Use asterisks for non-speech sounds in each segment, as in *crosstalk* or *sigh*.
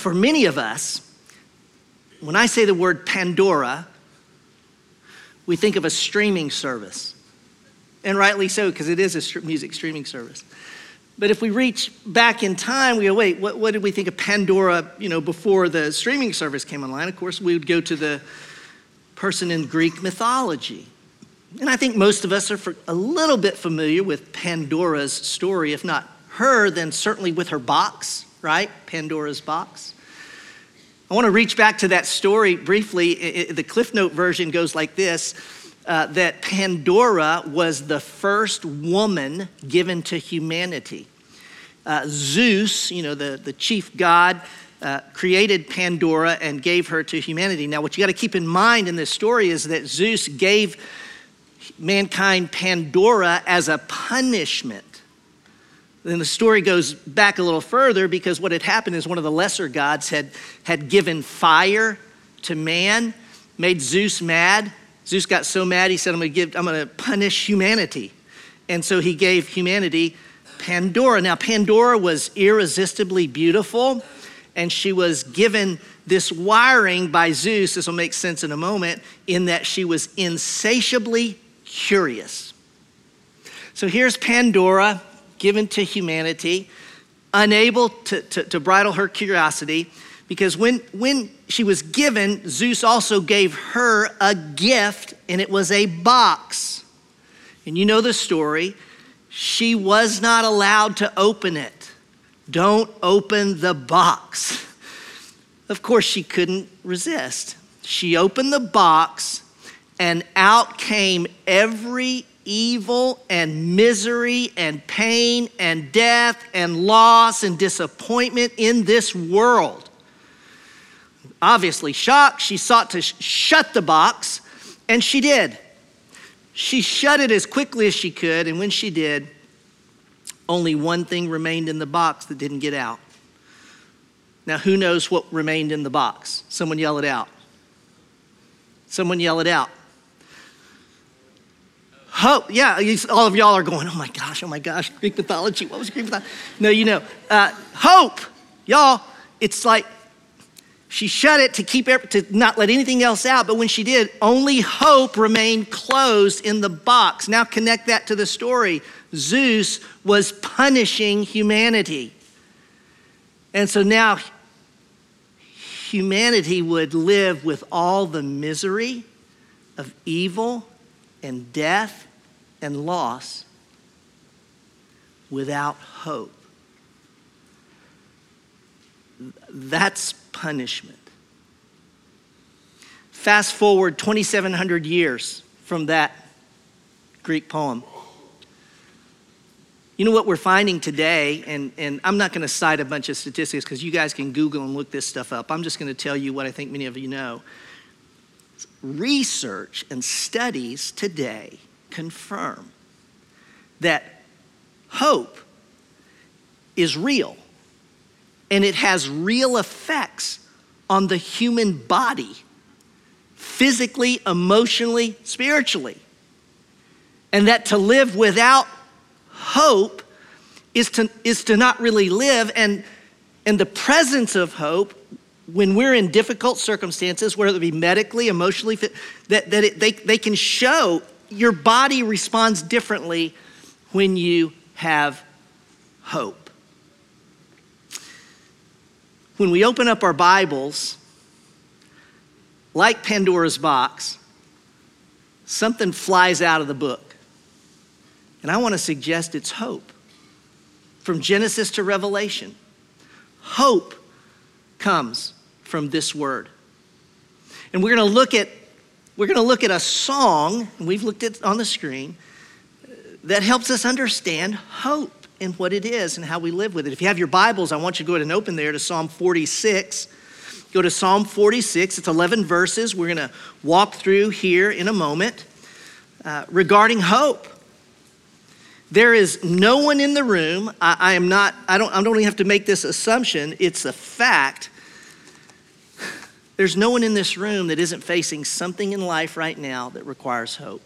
for many of us, when I say the word Pandora, we think of a streaming service. And rightly so, because it is a music streaming service. But if we reach back in time, we go, wait, what, what, did we think of Pandora, you know, before the streaming service came online? Of course, we would go to the person in Greek mythology. And I think most of us are a little bit familiar with Pandora's story, if not her, then certainly with her box, right? Pandora's box. I want to reach back to that story briefly. the Cliff Note version goes like this uh, that Pandora was the first woman given to humanity. Uh, Zeus, you know, the, the chief god, uh, created Pandora and gave her to humanity. Now, what you got to keep in mind in this story is that Zeus gave mankind Pandora as a punishment. Then the story goes back a little further because what had happened is one of the lesser gods had, had given fire to man, made Zeus mad. Zeus got so mad, he said, I'm gonna, give, I'm gonna punish humanity. And so he gave humanity Pandora. Now, Pandora was irresistibly beautiful, and she was given this wiring by Zeus. This will make sense in a moment, in that she was insatiably curious. So here's Pandora given to humanity, unable to, to, to, bridle her curiosity, because when, when she was given, Zeus also gave her a gift, and it was a box. And you know the story. She was not allowed to open it. Don't open the box. Of course, she couldn't resist. She opened the box and out came every evil and misery and pain and death and loss and disappointment in this world. Obviously, shocked, she sought to sh- shut the box, and she did. She shut it as quickly as she could, and when she did, only one thing remained in the box that didn't get out. Now, who knows what remained in the box? Someone yell it out. Someone yell it out. Hope, yeah, all of y'all are going, oh my gosh, oh my gosh, Greek mythology, what was Greek mythology? No, you know, uh, hope, y'all, it's like she shut it to keep to not let anything else out, but when she did, only hope remained closed in the box. Now connect that to the story. Zeus was punishing humanity. And so now humanity would live with all the misery of evil and death and loss without hope. That's punishment. Fast forward 2,700 years from that Greek poem. You know what we're finding today, and, and I'm not going to cite a bunch of statistics because you guys can Google and look this stuff up. I'm just going to tell you what I think many of you know. Research and studies today confirm that hope is real and it has real effects on the human body physically, emotionally, spiritually. And that to live without hope is to, is to not really live. And, and the presence of hope, when we're in difficult circumstances, whether it be medically, emotionally, that, that it, they, they can show your body responds differently when you have hope. When we open up our Bibles, like Pandora's box, something flies out of the book. And I want to suggest it's hope. From Genesis to Revelation, hope comes from this word. And we're going to look at we're going to look at a song, and we've looked at on the screen, that helps us understand hope and what it is and how we live with it. If you have your Bibles, I want you to go ahead and open there to Psalm 46. Go to Psalm 46, it's 11 verses. We're going to walk through here in a moment uh, regarding hope. There is no one in the room. I, I am not, I don't, I don't even have to make this assumption. It's a fact there's no one in this room that isn't facing something in life right now that requires hope.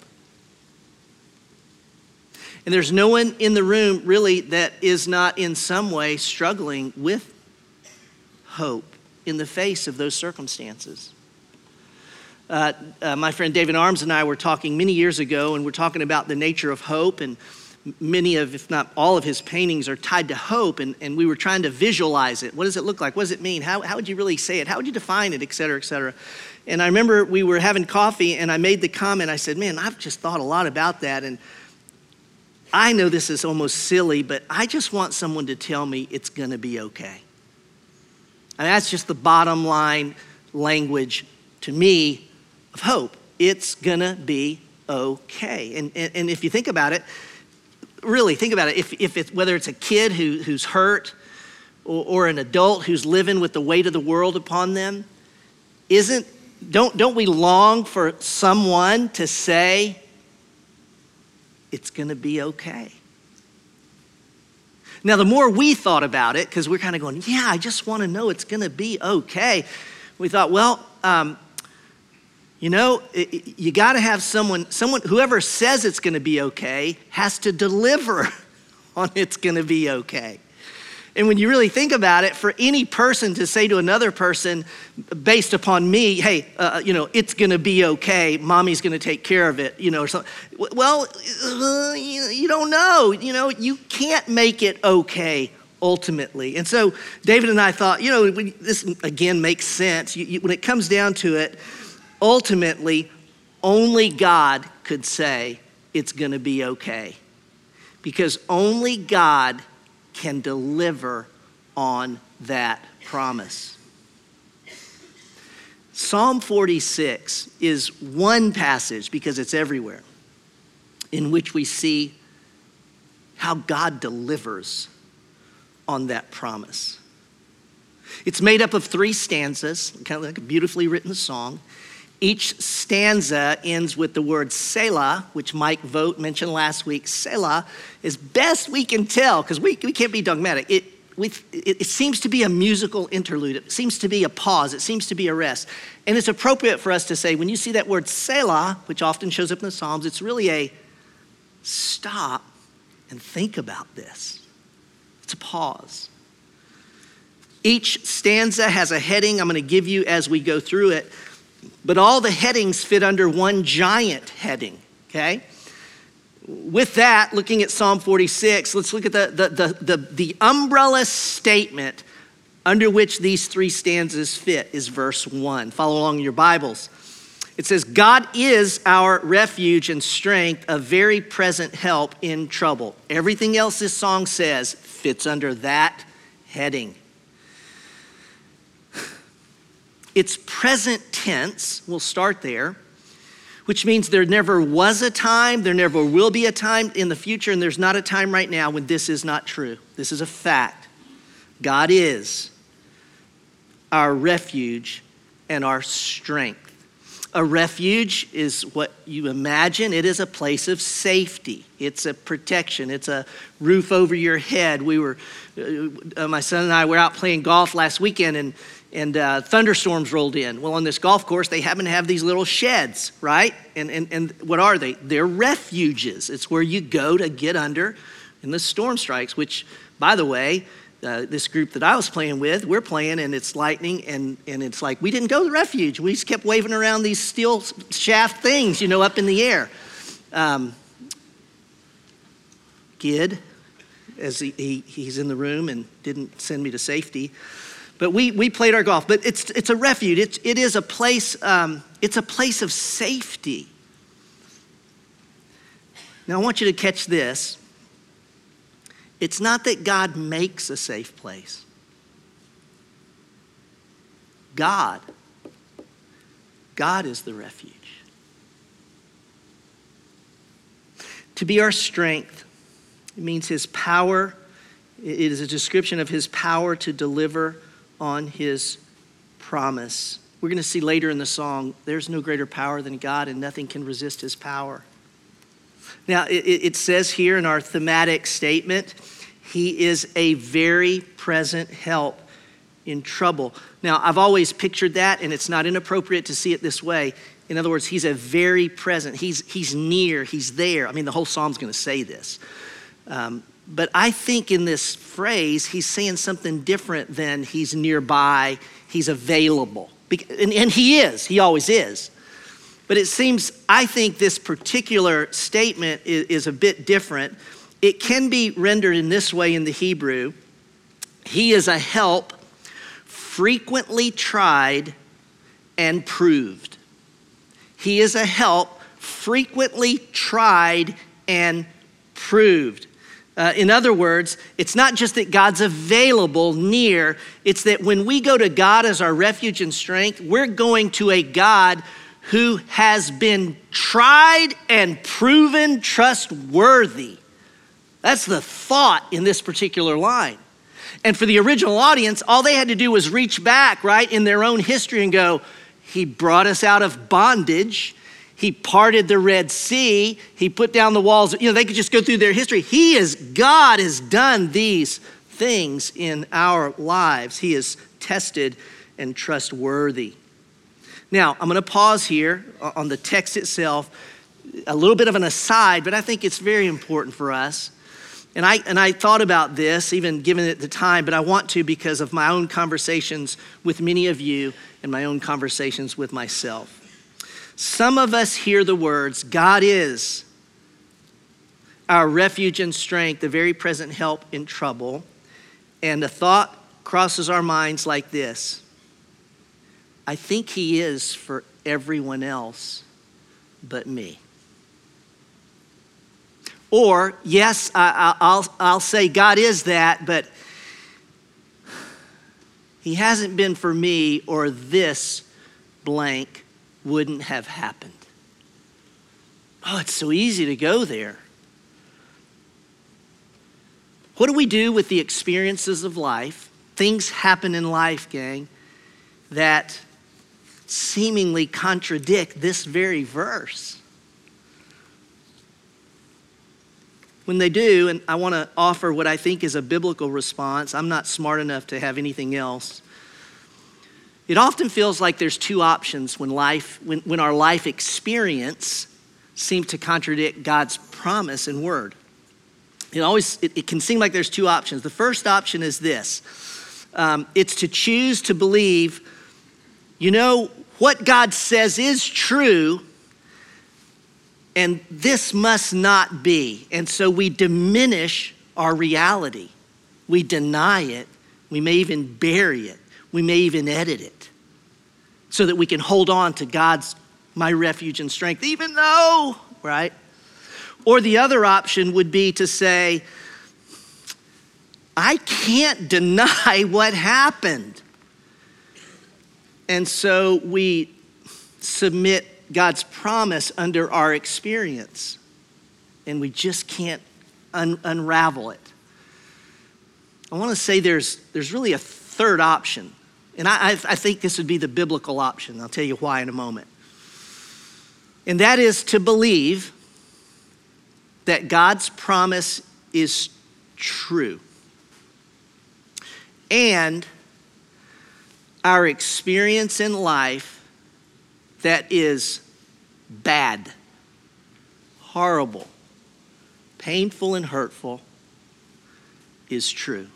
And there's no one in the room really that is not in some way struggling with hope in the face of those circumstances. Uh, uh, my friend David Arms and I were talking many years ago, and we're talking about the nature of hope. And many of, if not all of his paintings are tied to hope. And, and we were trying to visualize it. What does it look like? What does it mean? How, how would you really say it? How would you define it, et cetera, et cetera? And I remember we were having coffee, and I made the comment I said, Man, I've just thought a lot about that. And I know this is almost silly, but I just want someone to tell me it's going to be okay. And that's just the bottom line language to me of hope. It's going to be okay. And, and, and, if you think about it, really think about it, if, if it's, whether it's a kid who, who's hurt or, or an adult who's living with the weight of the world upon them, isn't, don't, don't we long for someone to say, it's going to be okay? Now, the more we thought about it, because we're kind of going, yeah, I just want to know it's going to be okay, we thought, well, um, you know, you got to have someone, someone, whoever says it's going to be okay has to deliver *laughs* on it's going to be okay. And when you really think about it, for any person to say to another person, based upon me, hey, uh, you know, it's gonna be okay, mommy's gonna take care of it, you know, so, well, uh, you, you don't know, you know, you can't make it okay ultimately. And so David and I thought, you know, this again makes sense. You, you, when it comes down to it, ultimately, only God could say it's gonna be okay. Because only God can deliver on that promise. Psalm 46 is one passage, because it's everywhere, in which we see how God delivers on that promise. It's made up of three stanzas, kind of like a beautifully written song. Each stanza ends with the word Selah, which Mike Vogt mentioned last week. Selah, is best we can tell, because we, we can't be dogmatic, it, we, it, it seems to be a musical interlude. It seems to be a pause. It seems to be a rest. And it's appropriate for us to say, when you see that word Selah, which often shows up in the Psalms, it's really a stop and think about this. It's a pause. Each stanza has a heading I'm going to give you as we go through it. But all the headings fit under one giant heading, okay? With that, looking at Psalm 46, let's look at the, the, the, the, the umbrella statement under which these three stanzas fit is verse 1. Follow along in your Bibles. It says, God is our refuge and strength, a very present help in trouble. Everything else this song says fits under that heading. It's present tense, we'll start there, which means there never was a time, there never will be a time in the future, and there's not a time right now when this is not true. This is a fact. God is our refuge and our strength. A refuge is what you imagine. It is a place of safety. It's a protection. It's a roof over your head. We were, uh, my son and I were out playing golf last weekend, and and uh, thunderstorms rolled in. Well, on this golf course, they happen to have these little sheds, right? And, and, and what are they? They're refuges. It's where you go to get under in the storm strikes, which, by the way, uh, this group that I was playing with, we're playing and it's lightning and, and it's like, we didn't go to the refuge. We just kept waving around these steel shaft things, you know, up in the air. Um, Gid, as he, he, he's in the room and didn't send me to safety, but we, we played our golf. But it's, it's a refuge. It's, it is a place, um, it's a place of safety. Now, I want you to catch this. It's not that God makes a safe place. God, God is the refuge. To be our strength, it means His power. It is a description of His power to deliver on his promise. We're going to see later in the song, there's no greater power than God, and nothing can resist his power. Now, it, it says here in our thematic statement, he is a very present help in trouble. Now, I've always pictured that, and it's not inappropriate to see it this way. In other words, he's a very present, he's, he's near, he's there. I mean, the whole psalm's going to say this. Um, But I think in this phrase, he's saying something different than he's nearby, he's available. And, and he is, he always is. But it seems, I think this particular statement is, is a bit different. It can be rendered in this way in the Hebrew He is a help frequently tried and proved. He is a help frequently tried and proved. Uh, in other words, it's not just that God's available near, it's that when we go to God as our refuge and strength, we're going to a God who has been tried and proven trustworthy. That's the thought in this particular line. And for the original audience, all they had to do was reach back, right, in their own history and go, He brought us out of bondage. He parted the Red Sea. He put down the walls. You know, they could just go through their history. He is, God has done these things in our lives. He is tested and trustworthy. Now, I'm going to pause here on the text itself, a little bit of an aside, but I think it's very important for us. And I, and I thought about this, even given it the time, but I want to because of my own conversations with many of you and my own conversations with myself. Some of us hear the words, God is our refuge and strength, the very present help in trouble. And a thought crosses our minds like this I think He is for everyone else but me. Or, yes, I, will I'll say God is that, but He hasn't been for me, or this blank wouldn't have happened. Oh, it's so easy to go there. What do we do with the experiences of life? Things happen in life, gang, that seemingly contradict this very verse. When they do, and I want to offer what I think is a biblical response, I'm not smart enough to have anything else. It often feels like there's two options when life, when, when our life experience seems to contradict God's promise and word. It always it, it, can seem like there's two options. The first option is this: um, it's to choose to believe, you know, what God says is true, and this must not be. And so we diminish our reality. We deny it. We may even bury it. We may even edit it so that we can hold on to God's my refuge and strength, even though, right? Or the other option would be to say, I can't deny *laughs* what happened. And so we submit God's promise under our experience, and we just can't un- unravel it. I want to say there's, there's really a third option. And I, I think this would be the biblical option. I'll tell you why in a moment. And that is to believe that God's promise is true. And our experience in life that is bad, horrible, painful, and hurtful is true.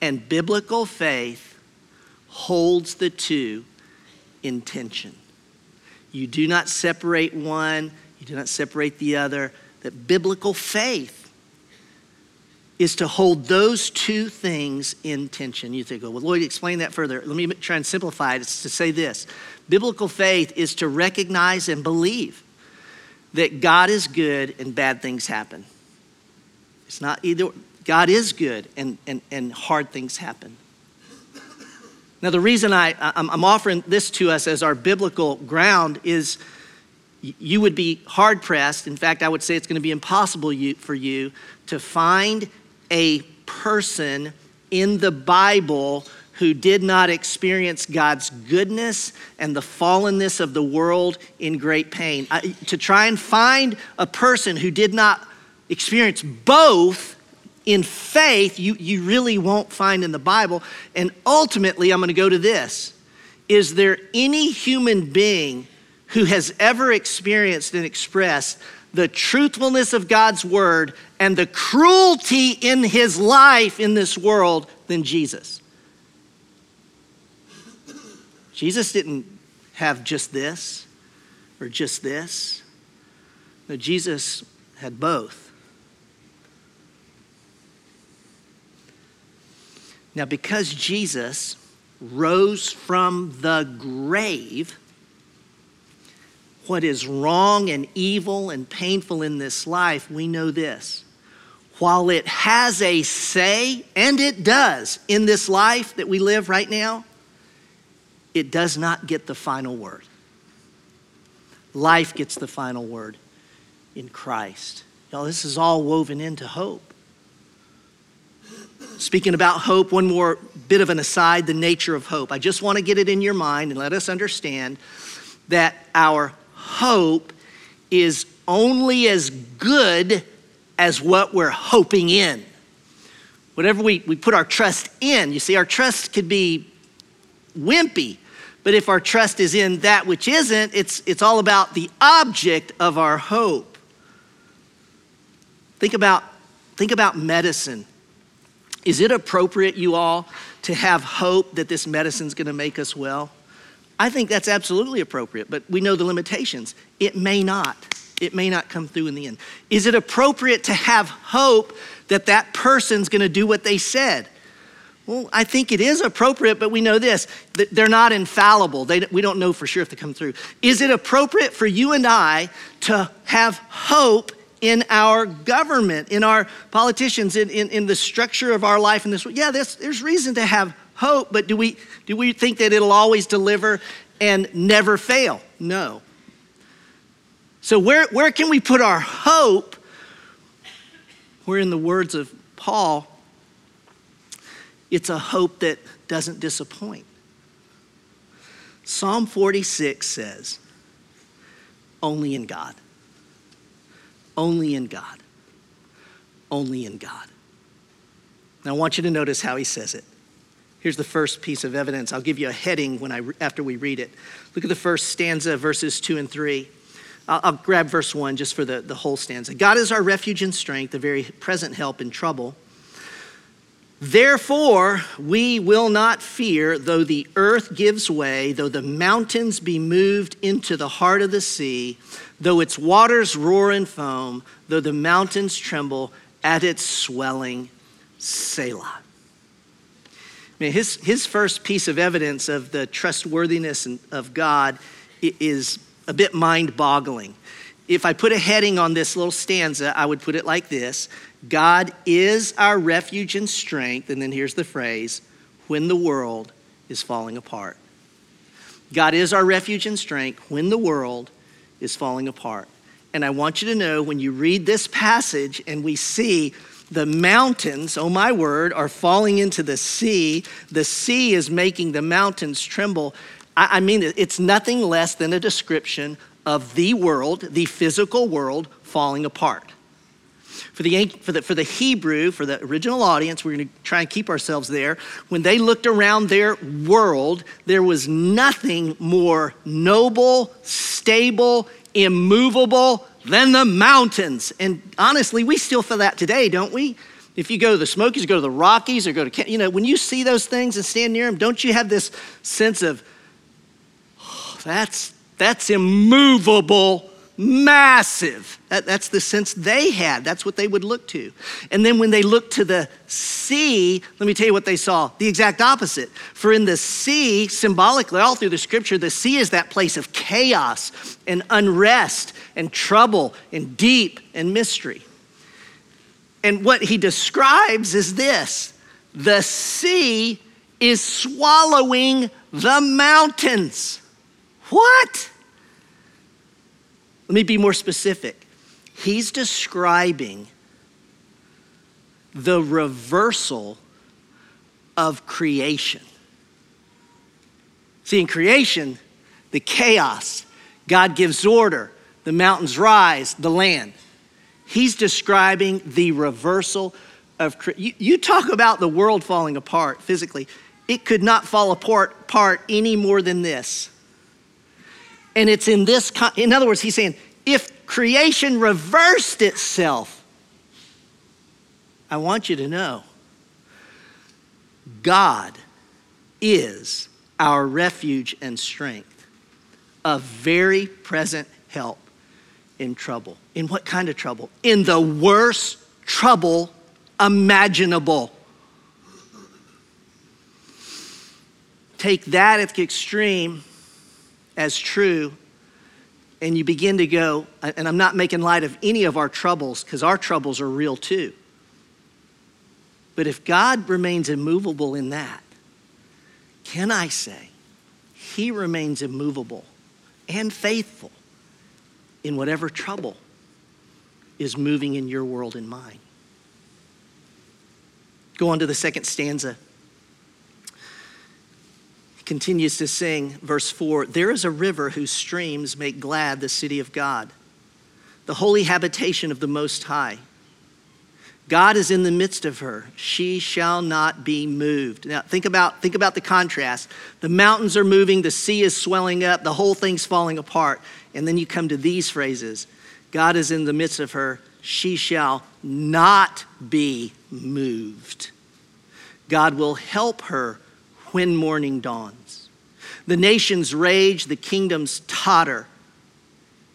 And biblical faith holds the two in tension. You do not separate one, you do not separate the other. That biblical faith is to hold those two things in tension. You think, oh, well, Lloyd, explain that further. Let me try and simplify it. It's to say this biblical faith is to recognize and believe that God is good and bad things happen. It's not either, God is good and, and, and hard things happen. Now, the reason I, I'm offering this to us as our biblical ground is you would be hard pressed. In fact, I would say it's going to be impossible for you to find a person in the Bible who did not experience God's goodness and the fallenness of the world in great pain. I, to try and find a person who did not experience both in faith you, you really won't find in the Bible. And ultimately, I'm going to go to this Is there any human being who has ever experienced and expressed the truthfulness of God's word and the cruelty in his life in this world than Jesus. Jesus didn't have just this or just this. No, Jesus had both. Now, because Jesus rose from the grave, what is wrong and evil and painful in this life, we know this. While it has a say, and it does in this life that we live right now, it does not get the final word. Life gets the final word in Christ. Y'all, this is all woven into hope. Speaking about hope, one more bit of an aside the nature of hope. I just want to get it in your mind and let us understand that our hope is only as good as what we're hoping in. Whatever we, we put our trust in, you see, our trust could be wimpy, but if our trust is in that which isn't, it's, it's all about the object of our hope. Think about, think about medicine. Is it appropriate, you all, to have hope that this medicine's gonna make us well? I think that's absolutely appropriate, but we know the limitations. It may not. It may not come through in the end. Is it appropriate to have hope that that person's to do what they said? Well, I think it is appropriate, but we know this they're not infallible. They, we don't know for sure if they come through. Is it appropriate for you and I to have hope in our government, in our politicians, in, in, in the structure of our life in this? World. Yeah, there's, there's reason to have hope, but do we, do we think that it'll always deliver and never fail? No. So, where, where can we put our hope? Where, in the words of Paul, it's a hope that doesn't disappoint. Psalm 46 says, Only in God. Only in God. Only in God. Now, I want you to notice how he says it. Here's the first piece of evidence. I'll give you a heading when I, after we read it. Look at the first stanza, verses two and three. I'll, I'll grab verse one just for the, the whole stanza. God is our refuge and strength, a very present help in trouble. Therefore, we will not fear, though the earth gives way, though the mountains be moved into the heart of the sea, though its waters roar and foam, though the mountains tremble at its swelling. Selah. I mean, his, his first piece of evidence of the trustworthiness of God is a bit mind boggling. If I put a heading on this little stanza, I would put it like this God is our refuge and strength. And then here's the phrase when the world is falling apart. God is our refuge and strength when the world is falling apart. And I want you to know when you read this passage and we see the mountains, oh my word, are falling into the sea. The sea is making the mountains tremble. I, I mean, it's nothing less than a description of the world, the physical world, falling apart. For the, for, the, for the Hebrew, for the original audience, we're going to try and keep ourselves there. When they looked around their world, there was nothing more noble, stable, immovable than the mountains. And honestly, we still feel that today, don't we? If you go to the Smokies, go to the Rockies, or go to, you know, when you see those things and stand near them, don't you have this sense of, oh, that's, that's immovable, massive. That, that's the sense they had. That's what they would look to. And then when they looked to the sea, let me tell you what they saw the exact opposite. For in the sea, symbolically, all through the scripture, the sea is that place of chaos and unrest and trouble and deep and mystery. And what he describes is this the sea is swallowing the mountains. What? Let me be more specific. He's describing the reversal of creation. See, in creation, the chaos, God gives order, the mountains rise, the land. He's describing the reversal of you, you talk about the world falling apart physically. It could not fall apart, apart any more than this. And it's in this, in other words, he's saying if creation reversed itself, I want you to know God is our refuge and strength, a very present help in trouble. In what kind of trouble? In the worst trouble imaginable. Take that at the extreme as true, and you begin to go, and I'm not making light of any of our troubles because our troubles are real too. But if God remains immovable in that, can I say he remains immovable and faithful in whatever trouble is moving in your world and mine? Go on to the second stanza. Continues to sing, verse 4 There is a river whose streams make glad the city of God, the holy habitation of the Most High. God is in the midst of her. She shall not be moved. Now, think about, think about the contrast. The mountains are moving, the sea is swelling up, the whole thing's falling apart. And then you come to these phrases God is in the midst of her. She shall not be moved. God will help her when morning dawns. The nations rage, the kingdoms totter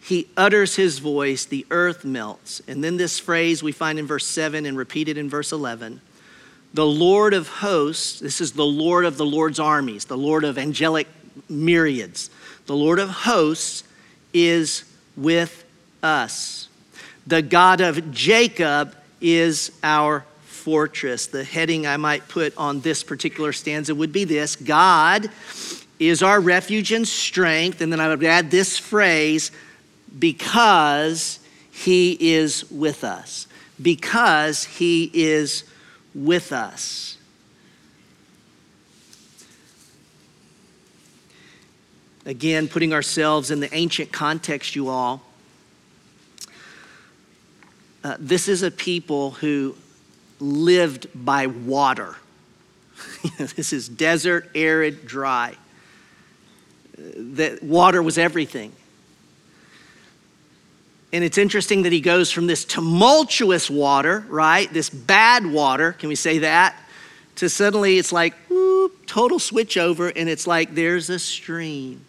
he utters his voice, the earth melts. And then this phrase we find in verse 7 and repeated in verse 11 the Lord of hosts, this is the Lord of the Lord's armies, the Lord of angelic myriads. The Lord of hosts is with us. The God of Jacob is our fortress. The heading I might put on this particular stanza would be this God is our refuge and strength. And then I would add this phrase because he is with us. Because he is with us. Again, putting ourselves in the ancient context, you all. Uh, this is a people who lived by water. *laughs* this is desert, arid, dry. That water was everything. And it's interesting that he goes from this tumultuous water, right? This bad water, can we say that? To suddenly it's like, whoop, total switch over, and it's like there's a stream.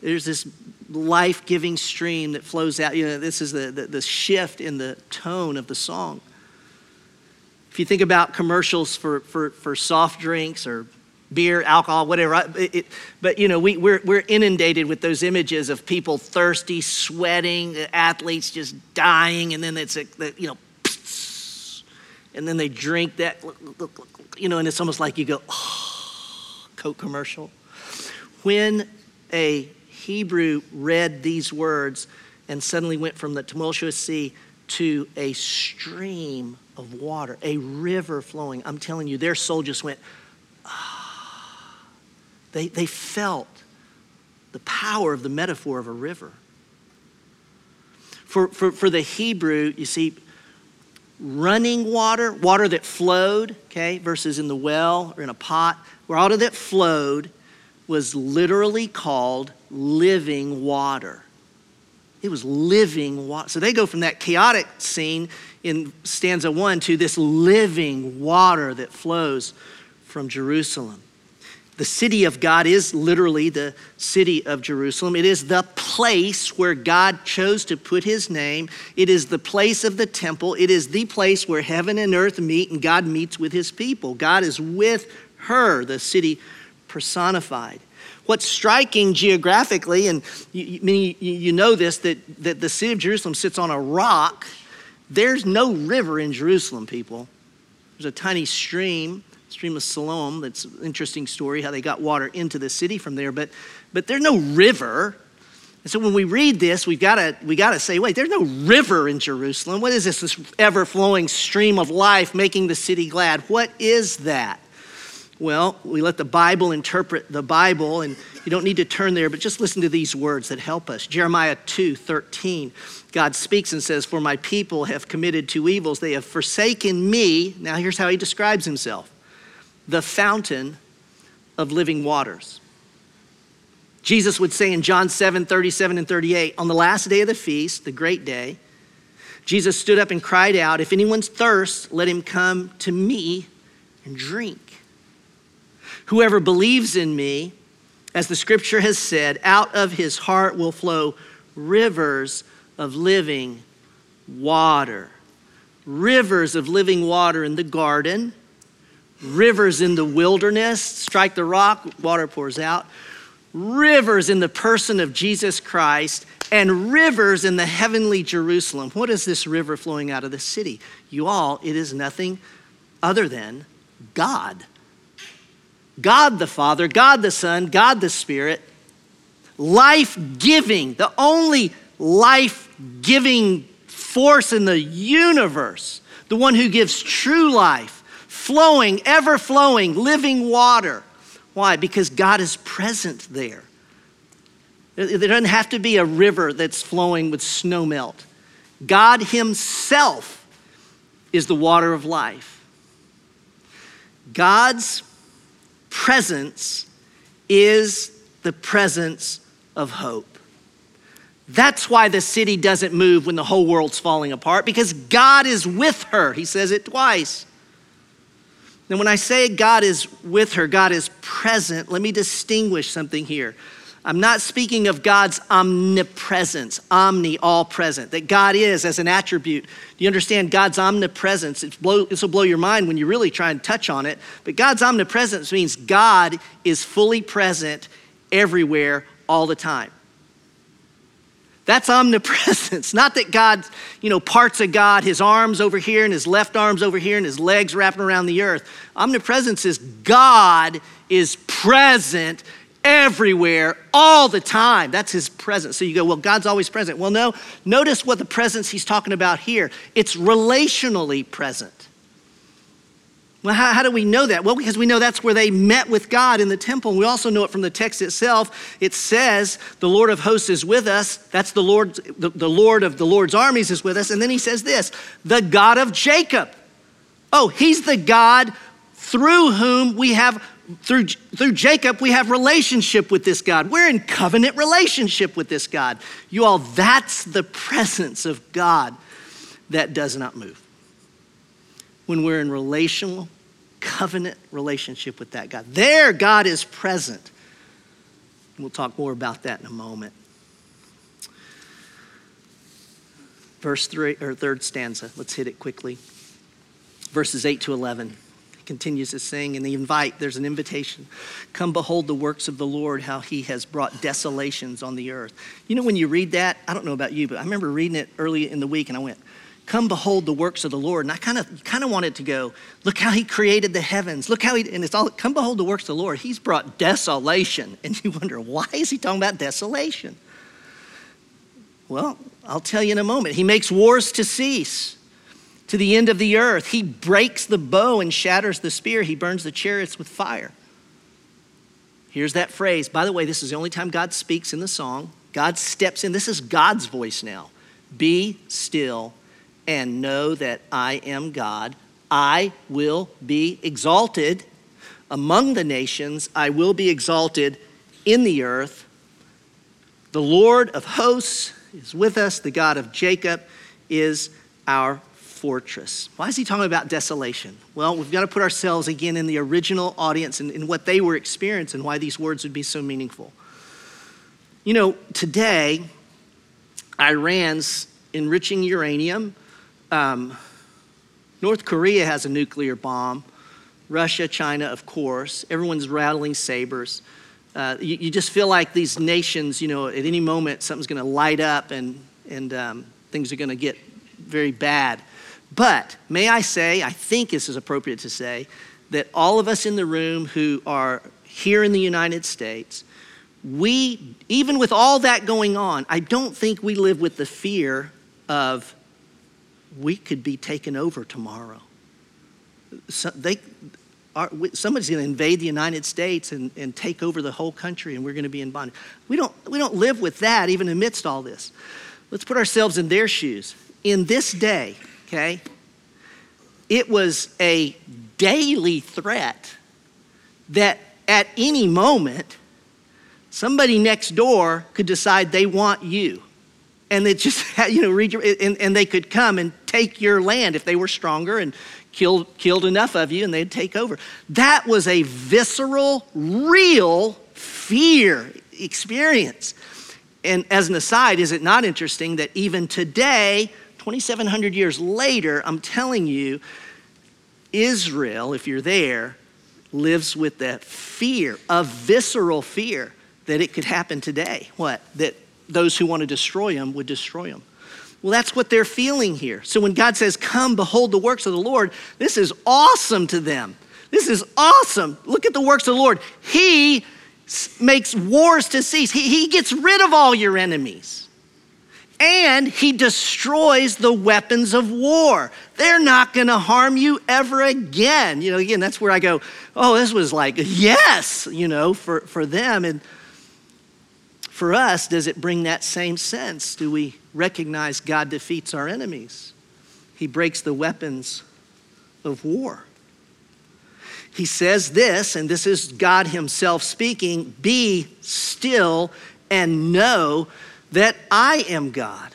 There's this life giving stream that flows out. You know, this is the, the, the shift in the tone of the song. If you think about commercials for, for, for soft drinks or beer, alcohol, whatever. It, it, but you know, we, we're, we're inundated with those images of people thirsty, sweating, athletes just dying, and then it's a, you know, and then they drink that, you know, and it's almost like you go, oh, Coke commercial. When a Hebrew read these words and suddenly went from the tumultuous sea to a stream of water, a river flowing, I'm telling you, their soul just went, oh they, they felt the power of the metaphor of a river. For, for, for the Hebrew, you see, running water, water that flowed, okay, versus in the well or in a pot, water that flowed was literally called living water. It was living water. So they go from that chaotic scene in stanza one to this living water that flows from Jerusalem. The city of God is literally the city of Jerusalem. It is the place where God chose to put his name. It is the place of the temple. It is the place where heaven and earth meet and God meets with his people. God is with her, the city personified. What's striking geographically, and you, you know this, that, that the city of Jerusalem sits on a rock. There's no river in Jerusalem, people. There's a tiny stream stream of Siloam. That's an interesting story how they got water into the city from there, but, but there's no river. And so when we read this, we've got to we got to say, wait, there's no river in Jerusalem. What is this, this ever flowing stream of life making the city glad? What is that? Well, we let the Bible interpret the Bible, and you don't need to turn there, but just listen to these words that help us. Jeremiah 2 13. God speaks and says, For my people have committed two evils. They have forsaken me. Now, here's how he describes himself the fountain of living waters. Jesus would say in John 7 37 and 38, on the last day of the feast, the great day, Jesus stood up and cried out, If anyone's thirst, let him come to me and drink. Whoever believes in me, as the scripture has said, out of his heart will flow rivers of living water. Rivers of living water in the garden, rivers in the wilderness. Strike the rock, water pours out. Rivers in the person of Jesus Christ and rivers in the heavenly Jerusalem. What is this river flowing out of the city? You all, it is nothing other than God. God the Father, God the Son, God the Spirit, life giving, the only life giving force in the universe, the one who gives true life, flowing, ever flowing, living water. Why? Because God is present there. There doesn't have to be a river that's flowing with snow melt. God Himself is the water of life. God's presence is the presence of hope. That's why the city doesn't move when the whole world's falling apart, because God is with her. He says it twice. And when I say God is with her, God is present, let me distinguish something here. I'm not speaking of God's omnipresence, omni, all present, that God is as an attribute. Do you understand God's omnipresence? It's Blow, this will blow your mind when you really try and touch on it. But God's omnipresence means God is fully present everywhere all the time. That's omnipresence. *laughs* Not that God, you know, parts of God, his arms over here and his left arms over here and his legs wrapping around the earth. Omnipresence is God is present everywhere, all the time. That's his presence. So you go, well, God's always present. Well, no, notice what the presence he's talking about here. It's relationally present. Well, how, how, do we know that? Well, because we know that's where they met with God in the temple. We also know it from the text itself. It says, the Lord of hosts is with us. That's the Lord, the, the Lord of the Lord's armies is with us. And then he says this, the God of Jacob. Oh, he's the God through whom we have through, through Jacob, we have relationship with this God. We're in covenant relationship with this God. You all, that's the presence of God that does not move. When we're in relational, covenant relationship with that God. There, God is present. We'll talk more about that in a moment. Verse 3 or third stanza, let's hit it quickly. Verses 8 to 11 continues to sing and the invite there's an invitation. Come behold the works of the lord how he has brought desolations on the earth. You know when you read that i don't know about you but i remember reading it early in the week and i went come behold the works of the lord. And i kind of kind of wanted to go look how he created the heavens. Look how he and it's all come behold the works of the lord. He's brought desolation. *laughs* And you wonder why is he talking about desolation? Well i'll tell you in a moment. He makes wars to cease to the end of the earth. He breaks the bow and shatters the spear. He burns the chariots with fire. Here's that phrase. By the way, this is the only time God speaks in the song. God steps in. This is God's voice now. Be still and know that I am God. I will be exalted among the nations, I will be exalted in the earth. The Lord of hosts is with us, the God of Jacob is our fortress. Why is he talking about desolation? Well, we've got to put ourselves again in the original audience and in what they were experiencing, and why these words would be so meaningful. You know, today, Iran's enriching uranium. Um, North Korea has a nuclear bomb. Russia, China, of course. Everyone's rattling sabers. Uh, you, you, just feel like these nations, you know, at any moment something's going to light up and, and um, things are going to get very bad. But may I say, I think this is appropriate to say, that all of us in the room who are here in the United States, we, even with all that going on, I don't think we live with the fear of we could be taken over tomorrow. So they, are, somebody's going to invade the United States and, and take over the whole country, and we're going to be in bondage. We don't, we don't live with that even amidst all this. Let's put ourselves in their shoes. In this day, okay? It was a daily threat that at any moment somebody next door could decide they want you. And it just, *laughs* you know, read and, and they could come and take your land if they were stronger and killed, killed enough of you and they'd take over. That was a visceral, real fear experience. And as an aside, is it not interesting that even today, 2,700 years later, I'm telling you, Israel, if you're there, lives with that fear, a visceral fear that it could happen today. What? That those who want to destroy them would destroy them. Well, that's what they're feeling here. So when God says, Come, behold the works of the Lord, this is awesome to them. This is awesome. Look at the works of the Lord. He makes wars to cease, He, he gets rid of all your enemies. And he destroys the weapons of war. They're not gonna harm you ever again. You know, again, that's where I go, oh, this was like, yes, you know, for, for them. And for us, does it bring that same sense? Do we recognize God defeats our enemies? He breaks the weapons of war. He says this, and this is God Himself speaking be still and know that I am God.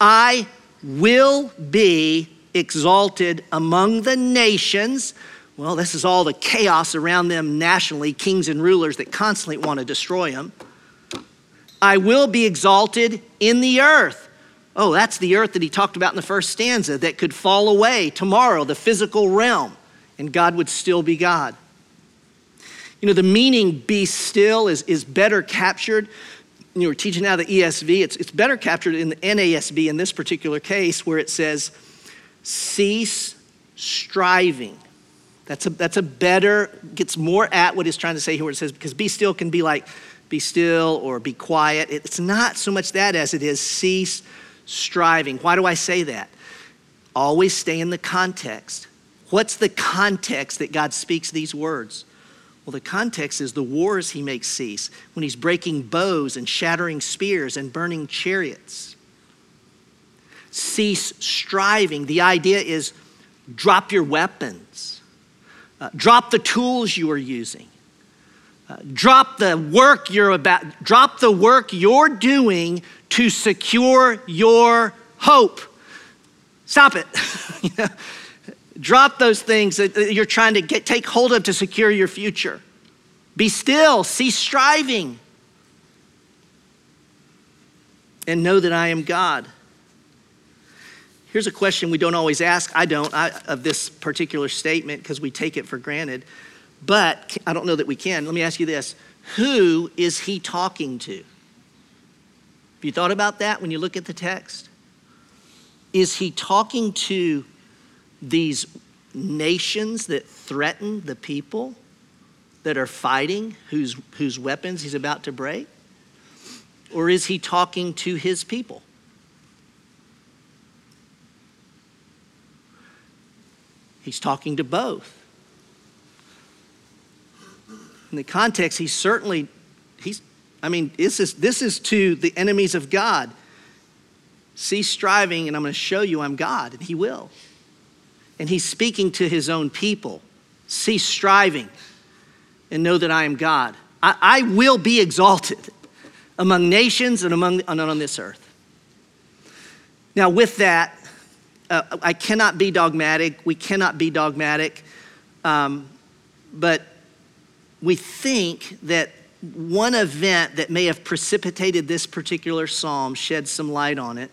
I will be exalted among the nations. Well, this is all the chaos around them nationally, kings and rulers that constantly want to destroy them. I will be exalted in the earth. Oh, that's the earth that he talked about in the first stanza that could fall away tomorrow, the physical realm, and God would still be God. You know, the meaning be still is, is better captured. You were teaching now the ESV, it's, it's better captured in the NASB in this particular case where it says, cease striving. That's a, that's a better, gets more at what he's trying to say here where it says, because be still can be like, be still or be quiet. It's not so much that as it is cease striving. Why do I say that? Always stay in the context. What's the context that God speaks these words? Well, the context is the wars he makes cease when he's breaking bows and shattering spears and burning chariots. Cease striving. The idea is drop your weapons, uh, drop the tools you are using, drop the work you're about, drop the work you're doing to secure your hope. Stop it. *laughs* Drop those things that you're trying to get, take hold of to secure your future. Be still, cease striving, and know that I am God. Here's a question we don't always ask. I don't I, of this particular statement because we take it for granted. But I don't know that we can. Let me ask you this Who is he talking to? Have you thought about that when you look at the text? Is he talking to these nations that threaten the people that are fighting, whose, whose weapons he's about to break? Or is he talking to his people? He's talking to both in the context, he's certainly, he's, I mean, this is, this is to the enemies of God. Cease striving, and I'm going to show you I'm God, and he will. And he's speaking to his own people. Cease striving and know that I am God. I, I will be exalted among nations and among and on this earth. Now, with that, uh, I cannot be dogmatic. We cannot be dogmatic. Um, but we think that one event that may have precipitated this particular psalm shed some light on it.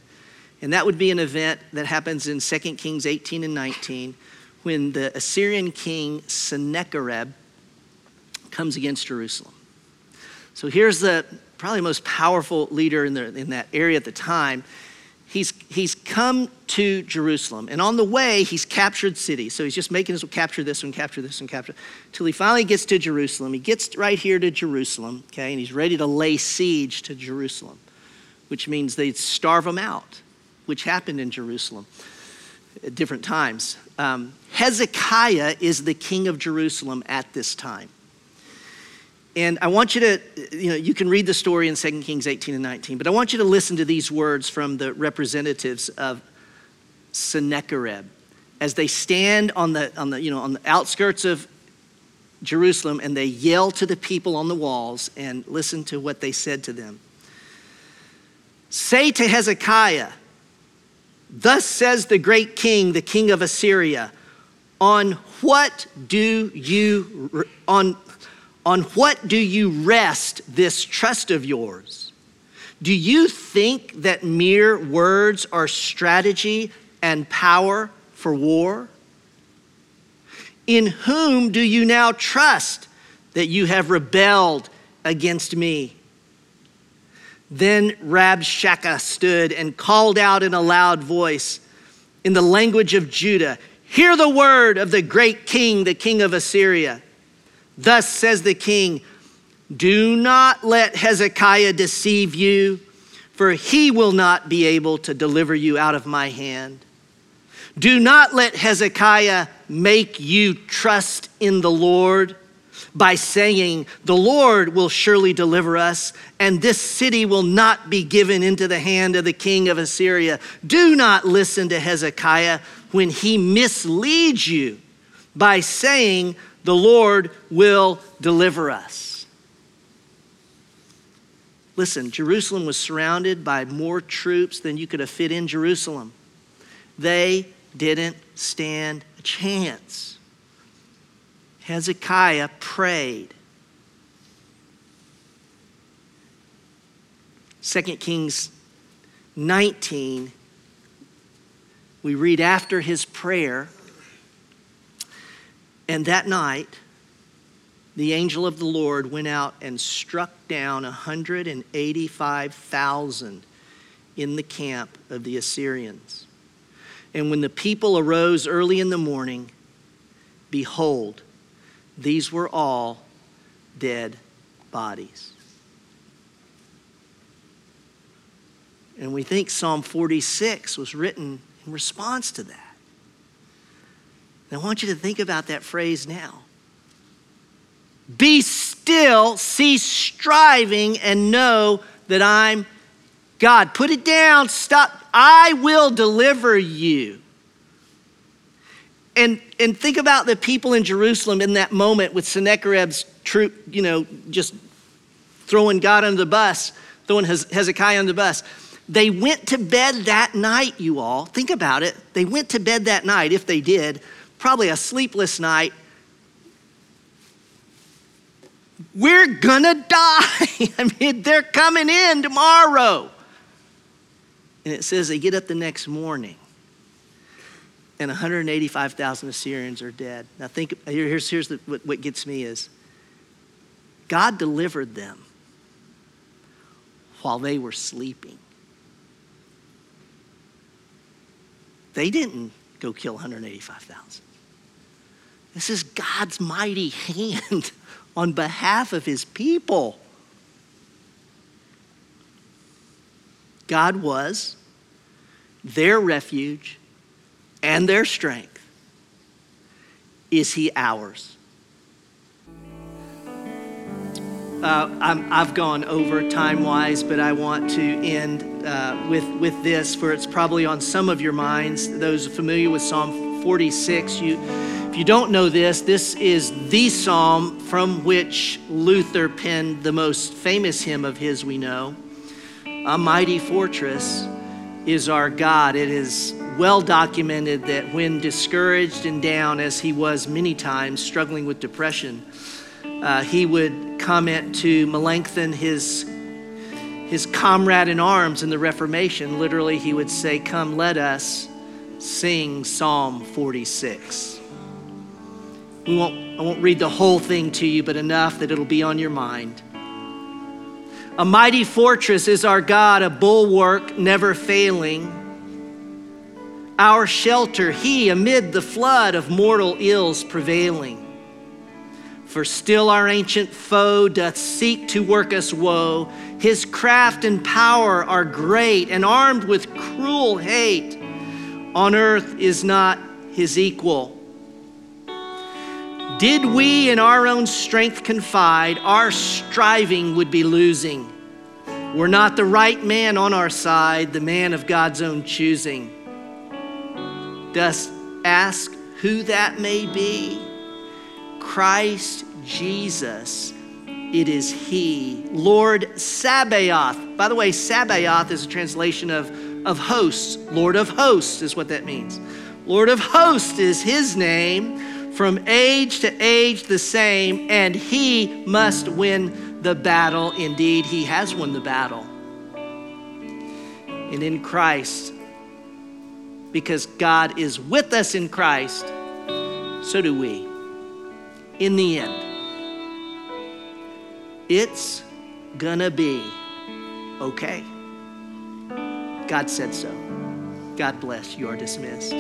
And that would be an event that happens in 2 Kings 18 and 19 when the Assyrian king Sennacherib comes against Jerusalem. So here's the probably most powerful leader in, the, in that area at the time he's, he's come to Jerusalem. And on the way, he's captured cities. So he's just making his capture this one, capture this one, capture, till he finally gets to Jerusalem. He gets right here to Jerusalem, okay, and he's ready to lay siege to Jerusalem, which means they'd starve him out, which happened in Jerusalem at different times. Um, Hezekiah is the king of Jerusalem at this time. And I want you to, you know, you can read the story in 2 Kings 18 and 19, but I want you to listen to these words from the representatives of Sennacherib as they stand on the, on the, you know, on the outskirts of Jerusalem and they yell to the people on the walls and listen to what they said to them. Say to Hezekiah, Thus says the great king, the king of Assyria, on what do you on, on what do you rest this trust of yours? Do you think that mere words are strategy and power for war? In whom do you now trust that you have rebelled against me? Then Rabshakeh stood and called out in a loud voice in the language of Judah Hear the word of the great king, the king of Assyria. Thus says the king Do not let Hezekiah deceive you, for he will not be able to deliver you out of my hand. Do not let Hezekiah make you trust in the Lord by saying, The Lord will surely deliver us, and this city will not be given into the hand of the king of Assyria. Do not listen to Hezekiah when he misleads you by saying, The Lord will deliver us. Listen, Jerusalem was surrounded by more troops than you could have fit in Jerusalem. They didn't stand a chance. Hezekiah prayed. 2 Kings 19, we read after his prayer, and that night, the angel of the Lord went out and struck down 185,000 in the camp of the Assyrians. And when the people arose early in the morning, behold, these were all dead bodies. And we think Psalm 46 was written in response to that. And I want you to think about that phrase now. Be still, cease striving, and know that I'm God. Put it down, stop. I will deliver you. And, and think about the people in Jerusalem in that moment with Sennacherib's troop, you know, just throwing God under the bus, throwing Hezekiah under the bus. They went to bed that night, you all. Think about it. They went to bed that night, if they did, probably a sleepless night. We're gonna die. *laughs* I mean, they're coming in tomorrow. And it says they get up the next morning and 185,000 Assyrians are dead. Now, think here's, here's the, what, what gets me is God delivered them while they were sleeping. They didn't go kill 185,000. This is God's mighty *laughs* hand on behalf of his people. God was their refuge and their strength. Is he ours? Uh, i have gone over time wise, but I want to end uh, with, with this, for it's probably on some of your minds. Those familiar with Psalm 46, you, if you don't know this, this is the psalm from which Luther penned the most famous hymn of his we know. A mighty fortress is our God. It is well documented that when discouraged and down, as he was many times, struggling with depression, uh, he would comment to Melanchthon, his, his comrade in arms in the Reformation. Literally, he would say, Come, let us sing Psalm 46. We won't, I won't read the whole thing to you, but enough that it'll be on your mind. A mighty fortress is our God, a bulwark never failing. Our shelter, He amid the flood of mortal ills prevailing. For still our ancient foe doth seek to work us woe. His craft and power are great, and armed with cruel hate. On earth is not his equal. Did we in our own strength confide, our striving would be losing. We're not the right man on our side, the man of God's own choosing. Dost ask who that may be? Christ Jesus. It is He. Lord Sabaoth. By the way, Sabaoth is a translation of, of hosts. Lord of hosts is what that means. Lord of hosts is His name. From age to age, the same, and He must win the battle. Indeed, He has won the battle. And in Christ, because God is with us in Christ, so do we. In the end, it's gonna be okay. God said so. God bless. You are dismissed.